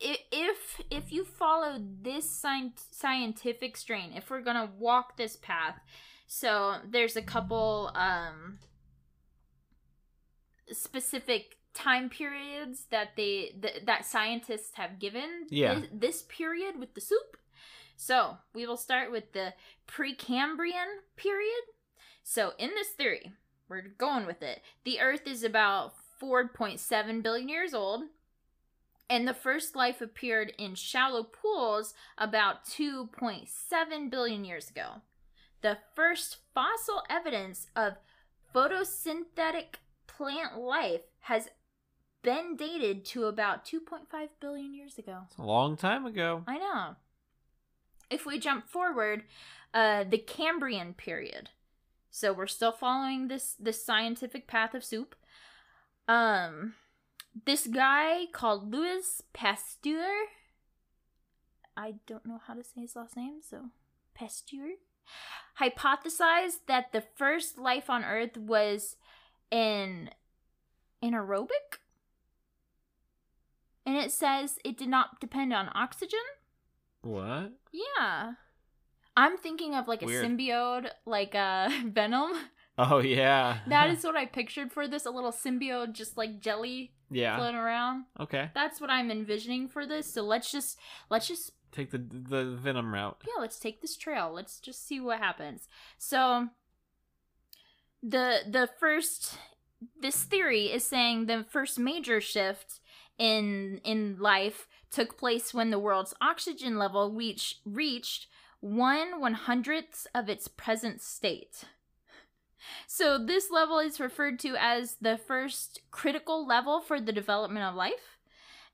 if if you follow this scientific strain, if we're gonna walk this path, so there's a couple um specific time periods that they th- that scientists have given Yeah. thi- this period with the soup. So we will start with the Precambrian period. So in this theory, we're going with it. The Earth is about 4.7 billion years old, and the first life appeared in shallow pools about 2.7 billion years ago. The first fossil evidence of photosynthetic plant life has been dated to about 2.5 billion years ago. It's a long time ago. I know. If we jump forward, uh, the Cambrian period. So we're still following this this scientific path of soup. Um, this guy called Louis Pasteur. I don't know how to say his last name, so Pasteur hypothesized that the first life on Earth was an anaerobic. And it says it did not depend on oxygen. What? Yeah. I'm thinking of like a Weird. symbiote, like a (laughs) Venom. Oh yeah. That (laughs) is what I pictured for this a little symbiote, just like jelly yeah. floating around. Okay. That's what I'm envisioning for this. So let's just let's just Take the the venom route. yeah, let's take this trail. Let's just see what happens. So the the first this theory is saying the first major shift in in life took place when the world's oxygen level reach, reached one one hundredth of its present state. So this level is referred to as the first critical level for the development of life.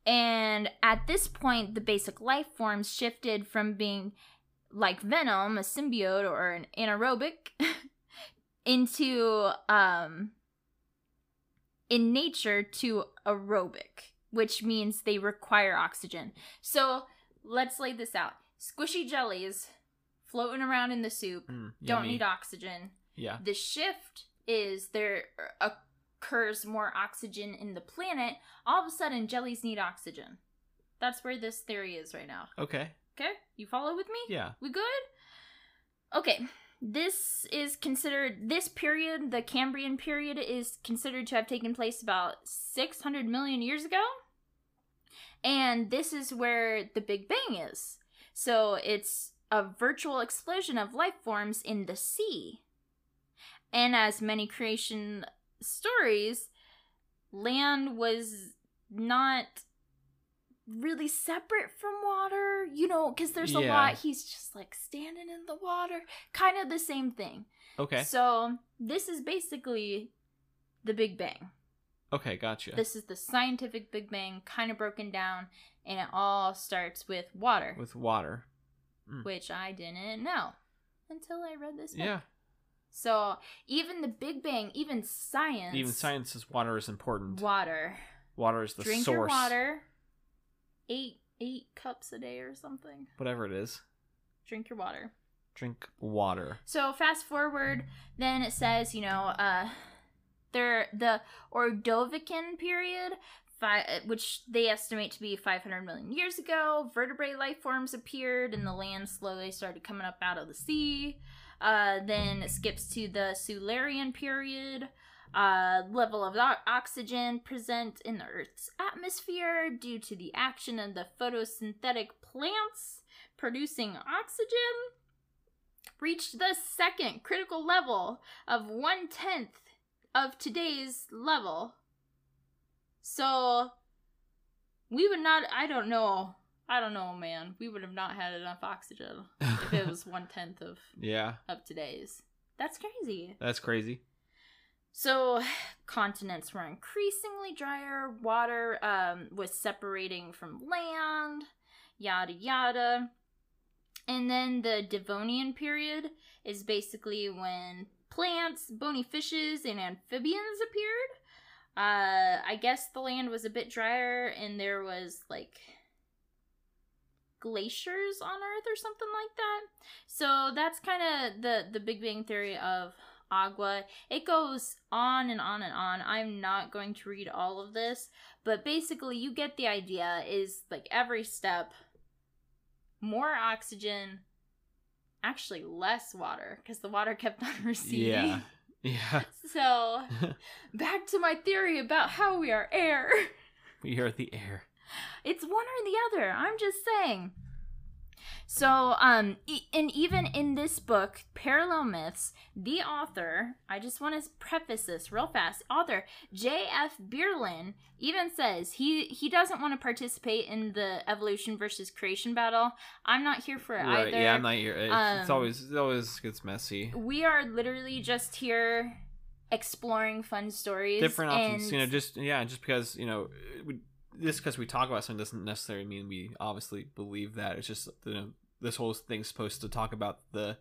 And at this point, the basic life forms shifted from being like venom, a symbiote or an anaerobic, (laughs) into um in nature to aerobic, which means they require oxygen. So let's lay this out. Squishy jellies floating around in the soup Mm, don't yummy. need oxygen. Yeah. The shift is there occurs more oxygen in the planet. All of a sudden, jellies need oxygen. That's where this theory is right now. Okay. Okay? You follow with me? Yeah. We good? Okay. This is considered, this period, the Cambrian period, is considered to have taken place about 600 million years ago. And this is where the Big Bang is. So it's a virtual explosion of life forms in the sea. And as many creation stories, land was not really separate from water, you know, because there's a lot. He's just like standing in the water, kind of the same thing. Okay. So, this is basically the Big Bang. Okay. Gotcha. This is the scientific Big Bang, kind of broken down, and it all starts with water, With water. Hmm. which I didn't know until I read this book. Yeah. So, even the Big Bang, even science, Even science says water is important. water. Water is the Drink source. your water. Eight eight cups a day or something. Whatever it is. Drink your water. Drink water. So fast forward, then it says, you know, uh, there the Ordovician period, fi- which they estimate to be 500 million years ago. Vertebrate life forms appeared, and the land slowly started coming up out of the sea. Uh, then skips to the Silurian period. uh, level of oxygen present in the Earth's atmosphere due to the action of the photosynthetic plants producing oxygen reached the second critical level of one tenth of today's level. So we would not. I don't know. I don't know, man. We would have not had enough oxygen (laughs) if it was one tenth of yeah, of today's. That's crazy. that's crazy. So, (sighs) continents were increasingly drier, water um, was separating from land, yada yada. And then the Devonian period is basically when plants, bony fishes, and amphibians appeared. Uh, I guess the land was a bit drier and there was like glaciers on Earth or something like that. So that's kind of the the Big Bang theory of agua. It goes on and on and on. I'm not going to read all of this, but basically you get the idea is like every step more oxygen, actually less water because the water kept on (laughs) receding. Yeah, yeah. (laughs) So, (laughs) back to my theory about how we are air. we are the air. It's one or the other. I'm just saying. So, um, e- and even in this book, Parallel Myths, the author, I just want to preface this real fast. Author J.F. Bierlein even says he he doesn't want to participate in the evolution versus creation battle. I'm not here for it Right? either. Yeah, I'm not here. It's, it's Um, always it always gets messy. we are literally just here exploring fun stories. Different options, you know. Just yeah, just because you know, we, just because we talk about something doesn't necessarily mean we obviously believe that. It's just you know, this whole thing's supposed to talk about the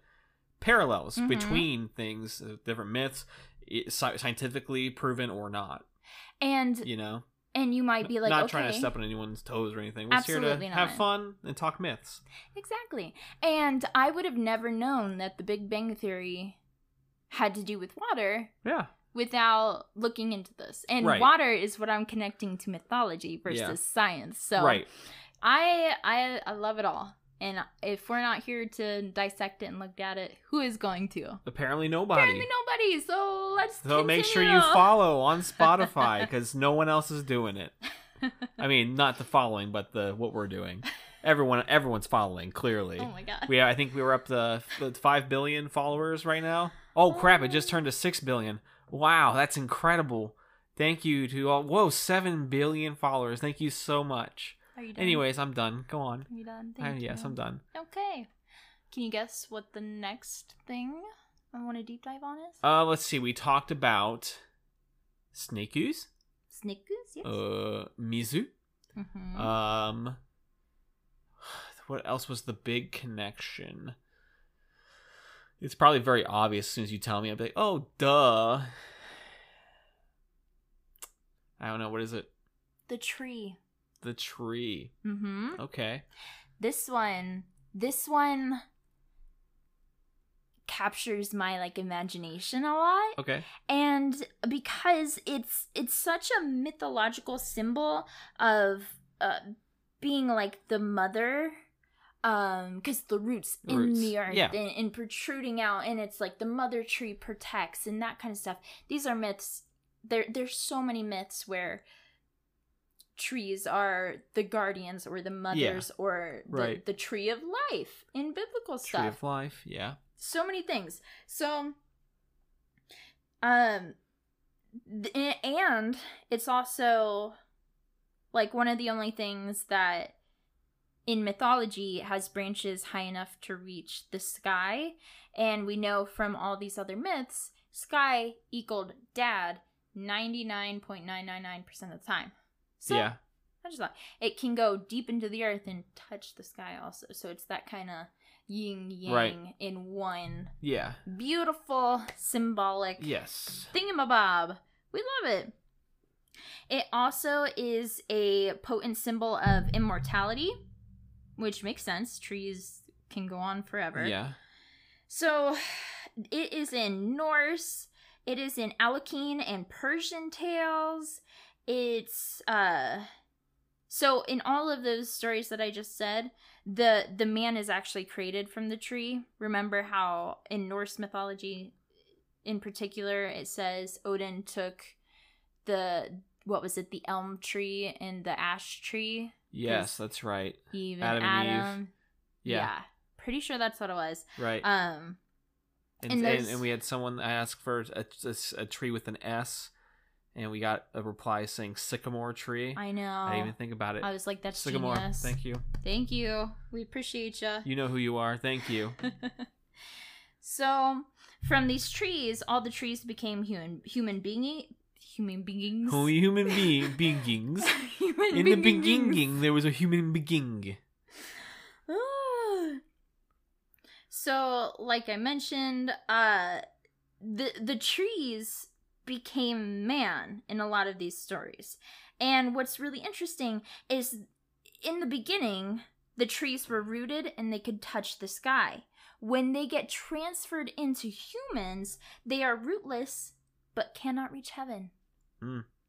parallels Mhm. between things, uh, different myths, scientifically proven or not. and You know, and you might be like, not okay, trying to step on anyone's toes or anything. We're here to Absolutely have fun and talk myths. Exactly. And I would have never known that the Big Bang Theory had to do with water Yeah, without looking into this. And Right. water is what I'm connecting to mythology versus Yeah. science. So right. I I I love it all. And if we're not here to dissect it and look at it, who is going to? Apparently nobody. Apparently nobody. So let's So make sure you follow on (laughs) Spotify because no one else is doing it. I (laughs) mean, not the following, but the what we're doing. Everyone, everyone's following. Clearly, oh my god. we I think we were up to five billion followers right now. Oh crap! It just turned to six billion. Wow, that's incredible. Thank you to all. Whoa, seven billion followers. Thank you so much. Are you done? Anyways, I'm done. Go on. Are you done? Uh, Thank yes, you. I'm done. Okay. Can you guess what the next thing I want to deep dive on is? Uh, let's see. We talked about snake ooze, Snake goose, yes. uh, mizu. Mhm. Um, (sighs) what else was the big connection? It's probably very obvious as soon as you tell me. I'll be like, oh, duh. I don't know. What is it? the tree. The tree. Mm-hmm. Okay. This one, this one captures my like imagination a lot. Okay. and because it's it's such a mythological symbol of uh, being like the mother um because the roots, in the earth yeah. and, and protruding out and it's like the mother tree protects and that kind of stuff these are myths there there's so many myths where trees are the guardians or the mothers or the, right. the tree of life in biblical stuff Tree of life. Yeah. so many things so um th- and it's also like one of the only things that in mythology has branches high enough to reach the sky and we know from all these other myths sky equaled dad 99.999% of the time so yeah. I just thought it can go deep into the earth and touch the sky also. So it's that kind of yin yang Right. in one Yeah. beautiful symbolic Yes. thingamabob. We love it. It also is a potent symbol of immortality, which makes sense. Trees can go on forever. Yeah. So it is in Norse, it is in Alakine and Persian tales. It's uh so in all of those stories that I just said, the the man is actually created from the tree. Remember how in Norse mythology in particular, it says Odin took the what was it, the elm tree and the ash tree. Yes, that's right. Eve Adam Adam. and Eve. Yeah. Yeah, pretty sure that's what it was. right. Um, and, and and, and we had someone ask for a, a, a tree with an S, and we got a reply saying sycamore tree. I know. I didn't even think about it. I was like, that's sycamore. genius. Thank you. Thank you. We appreciate you. You know who you are. Thank you. (laughs) so, from these trees, all the trees became human human being human beings. Who human being (laughs) beings. human In the beginning, there was a human being. Ah. so, like I mentioned, uh the the trees became man in a lot of these stories. And what's really interesting is in the beginning, the trees were rooted and they could touch the sky. When they get transferred into humans, they are rootless but cannot reach heaven.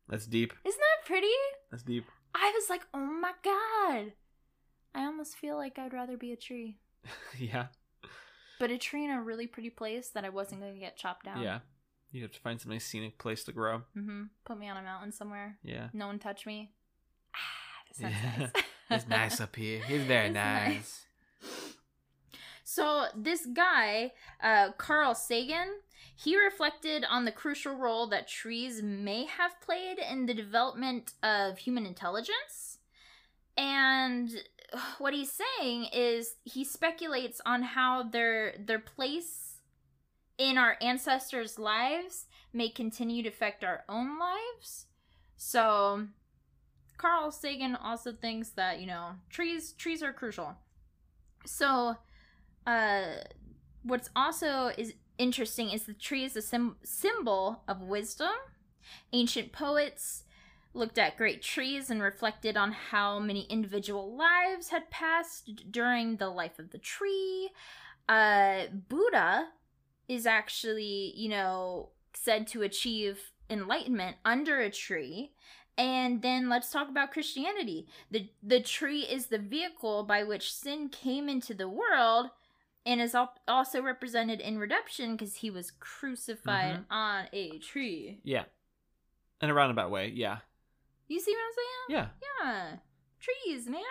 That's deep. Isn't that pretty? That's deep. I was like, oh my god. I almost feel like I'd rather be a tree. (laughs) yeah. But a tree in a really pretty place that I wasn't going to get chopped down. Yeah. You have to find some nice scenic place to grow. Mm-hmm. Put me on a mountain somewhere. Yeah. No one touch me. Ah, sounds Yeah. nice. (laughs) It's nice up here. It's very It's nice. nice. So this guy, uh, Carl Sagan, he reflected on the crucial role that trees may have played in the development of human intelligence. And what he's saying is he speculates on how their their place in our ancestors' lives may continue to affect our own lives. So Carl Sagan also thinks that, you know, trees trees are crucial. So uh what's also is interesting is the tree is a sim- symbol of wisdom. Ancient poets looked at great trees and reflected on how many individual lives had passed during the life of the tree. Uh, Buddha is actually, you know, said to achieve enlightenment under a tree. And then let's talk about Christianity. The the tree is the vehicle by which sin came into the world and is al- also represented in redemption because he was crucified on a tree. Yeah. In a roundabout way. Yeah. You see what I'm saying? Yeah. Yeah. Trees, man.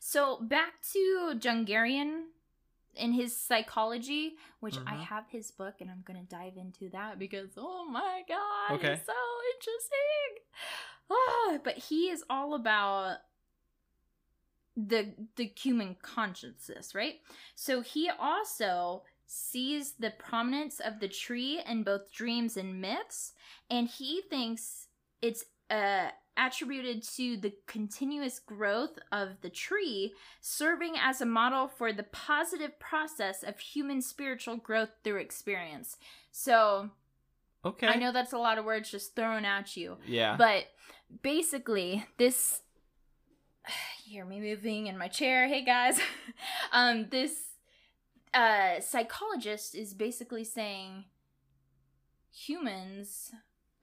So back to Jungarian in his psychology, which I Mhm. have his book and I'm gonna dive into that because oh my god, Okay. it's so interesting. Ah, (sighs) but he is all about the the human consciousness, right? So he also sees the prominence of the tree in both dreams and myths, and he thinks it's uh, attributed to the continuous growth of the tree, serving as a model for the positive process of human spiritual growth through experience. So Okay. I know that's a lot of words just thrown at you, Yeah. but basically, this. (sighs) Hear me moving in my chair. Hey guys. (laughs) um, this uh, psychologist is basically saying humans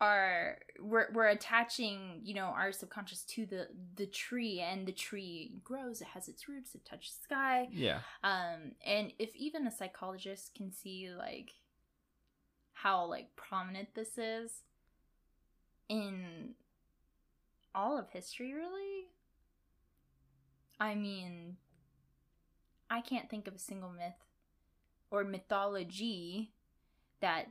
are we're, we're attaching you know our subconscious to the the tree and the tree grows it has its roots it touches the sky yeah. um and if even a psychologist can see like how like prominent this is in all of history really i mean i can't think of a single myth or mythology that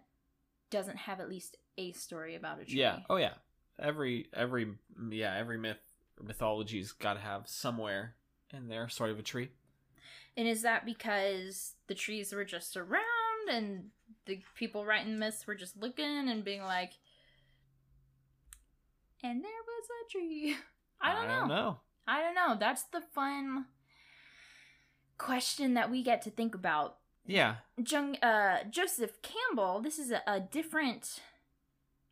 doesn't have at least a story about a tree Yeah. Oh yeah. Every every yeah every myth mythology's got to have somewhere in there story of a tree. And is that because the trees were just around and the people writing myths were just looking and being like, and there was a tree? (laughs) I don't, know. know. I don't know. That's the fun question that we get to think about. Yeah. Jung, uh, Joseph Campbell, this is a, a different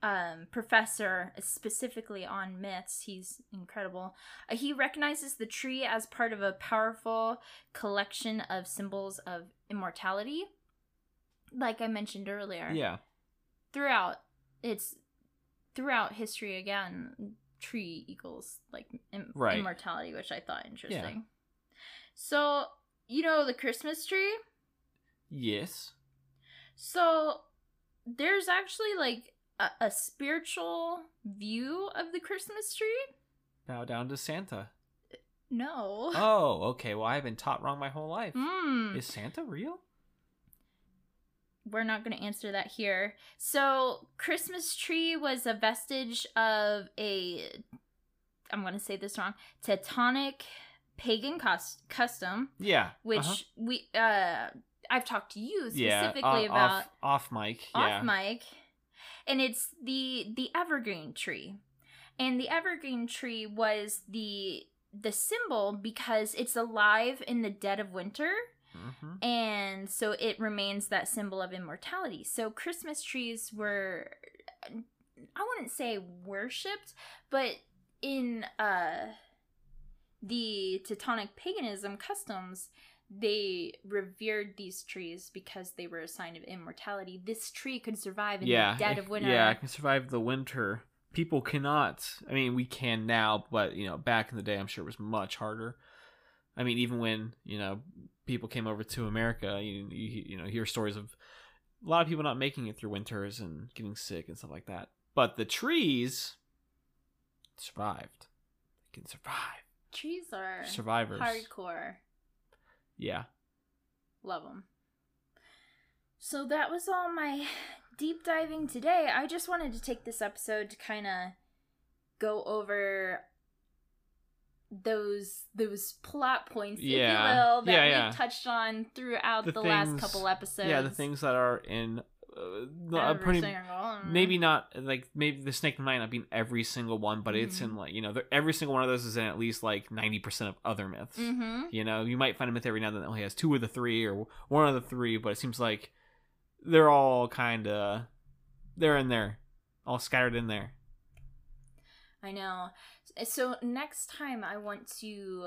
um, professor specifically on myths. He's incredible. Uh, he recognizes the tree as part of a powerful collection of symbols of immortality. Like I mentioned earlier, Yeah. throughout it's throughout history again, tree equals like Im- Right. immortality, which I thought interesting. Yeah. So you know the Christmas tree. Yes. So there's actually like a, a spiritual view of the Christmas tree. Bow down to Santa. No. (laughs) Oh, okay. Well, I've been taught wrong my whole life. Hmm. Is Santa real? We're not going to answer that here. So, Christmas tree was a vestige of a I'm going to say this wrong, Teutonic pagan cus- custom, Yeah. which uh-huh. we uh I've talked to you yeah, specifically about off, off mic. off yeah. mic, and it's the the evergreen tree, and the evergreen tree was the the symbol because it's alive in the dead of winter Mhm. and so it remains that symbol of immortality. So Christmas trees were I wouldn't say worshipped, but in uh the Teutonic paganism customs, they revered these trees because they were a sign of immortality. This tree could survive in yeah. the dead it- of winter. Yeah, I can survive the winter. People cannot. I mean, we can now, but you know, back in the day, I'm sure it was much harder. I mean, even when you know people came over to America, you you, you know hear stories of a lot of people not making it through winters and getting sick and stuff like that. But the trees survived. They can survive. Trees are Survivors. hardcore. Yeah. Love them. So that was all my deep diving today. I just wanted to take this episode to kind of go over those those plot points, if Yeah. you will, that Yeah, we've touched on throughout the, The last couple episodes. Yeah, the things that are in. Uh, Every pretty, single one. maybe not like maybe the snake might not be in every single one, but it's Mm-hmm. in like you know every single one of those is in at least like ninety percent of other myths. Mm-hmm. You know, you might find a myth every now and then that only has two of the three or one of the three, but it seems like they're all kind of they're in there, all scattered in there. I know. Uh, so next time I want to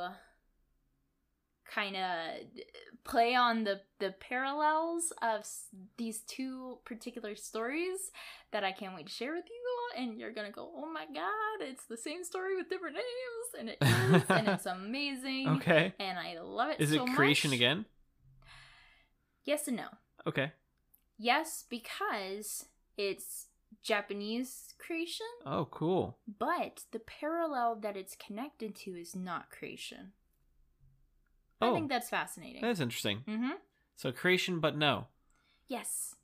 kind of play on the the parallels of s- these two particular stories that I can't wait to share with you and you're going to go, "Oh my god, it's the same story with different names." And it is and it's (laughs) amazing. Okay, And I love it is so it creation much. again? Yes and no. Okay. Yes, because it's Japanese creation, Oh, cool. but the parallel that it's connected to is not creation. Oh, I Oh, think that's fascinating. that's interesting. mm-hmm. So creation, but no, Yes,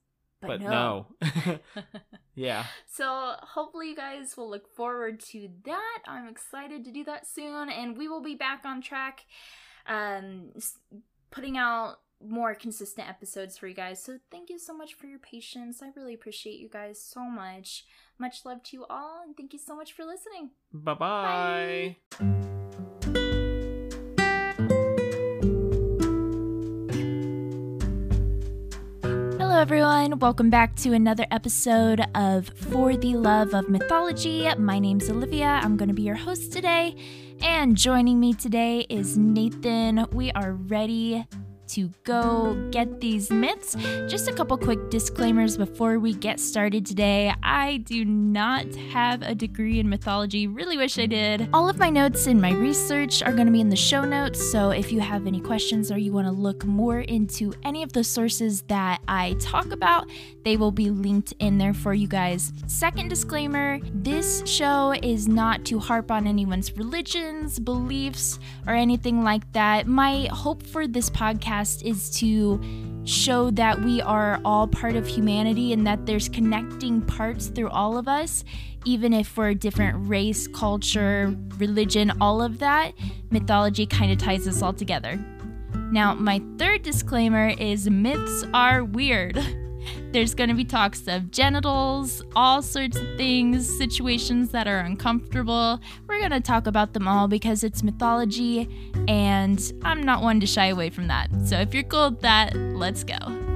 but, but, no. no. (laughs) (laughs) yeah. so hopefully you guys will look forward to that. I'm excited to do that soon, and we will be back on track, um, putting out more consistent episodes for you guys. So thank you so much for your patience. I really appreciate you guys so much. Much love to you all, and thank you so much for listening. Bye-bye. Hello, everyone. Welcome back to another episode of For the Love of Mythology. My name's Olivia. I'm going to be your host today. And joining me today is Nathan. We are ready to go get these myths. Just a couple quick disclaimers before we get started today. I do not have a degree in mythology, really wish I did. All of my notes and my research are going to be in the show notes, so if you have any questions or you want to look more into any of the sources that I talk about, they will be linked in there for you guys. Second disclaimer this show is not to harp on anyone's religions, beliefs, or anything like that. My hope for this podcast is to show that we are all part of humanity and that there's connecting parts through all of us, even if we're a different race, culture, religion, all of that. Mythology kind of ties us all together. Now, my third disclaimer is myths are weird. (laughs) There's going to be talks of genitals, all sorts of things, situations that are uncomfortable. We're going to talk about them all because it's mythology and I'm not one to shy away from that. So if you're cool with that, let's go.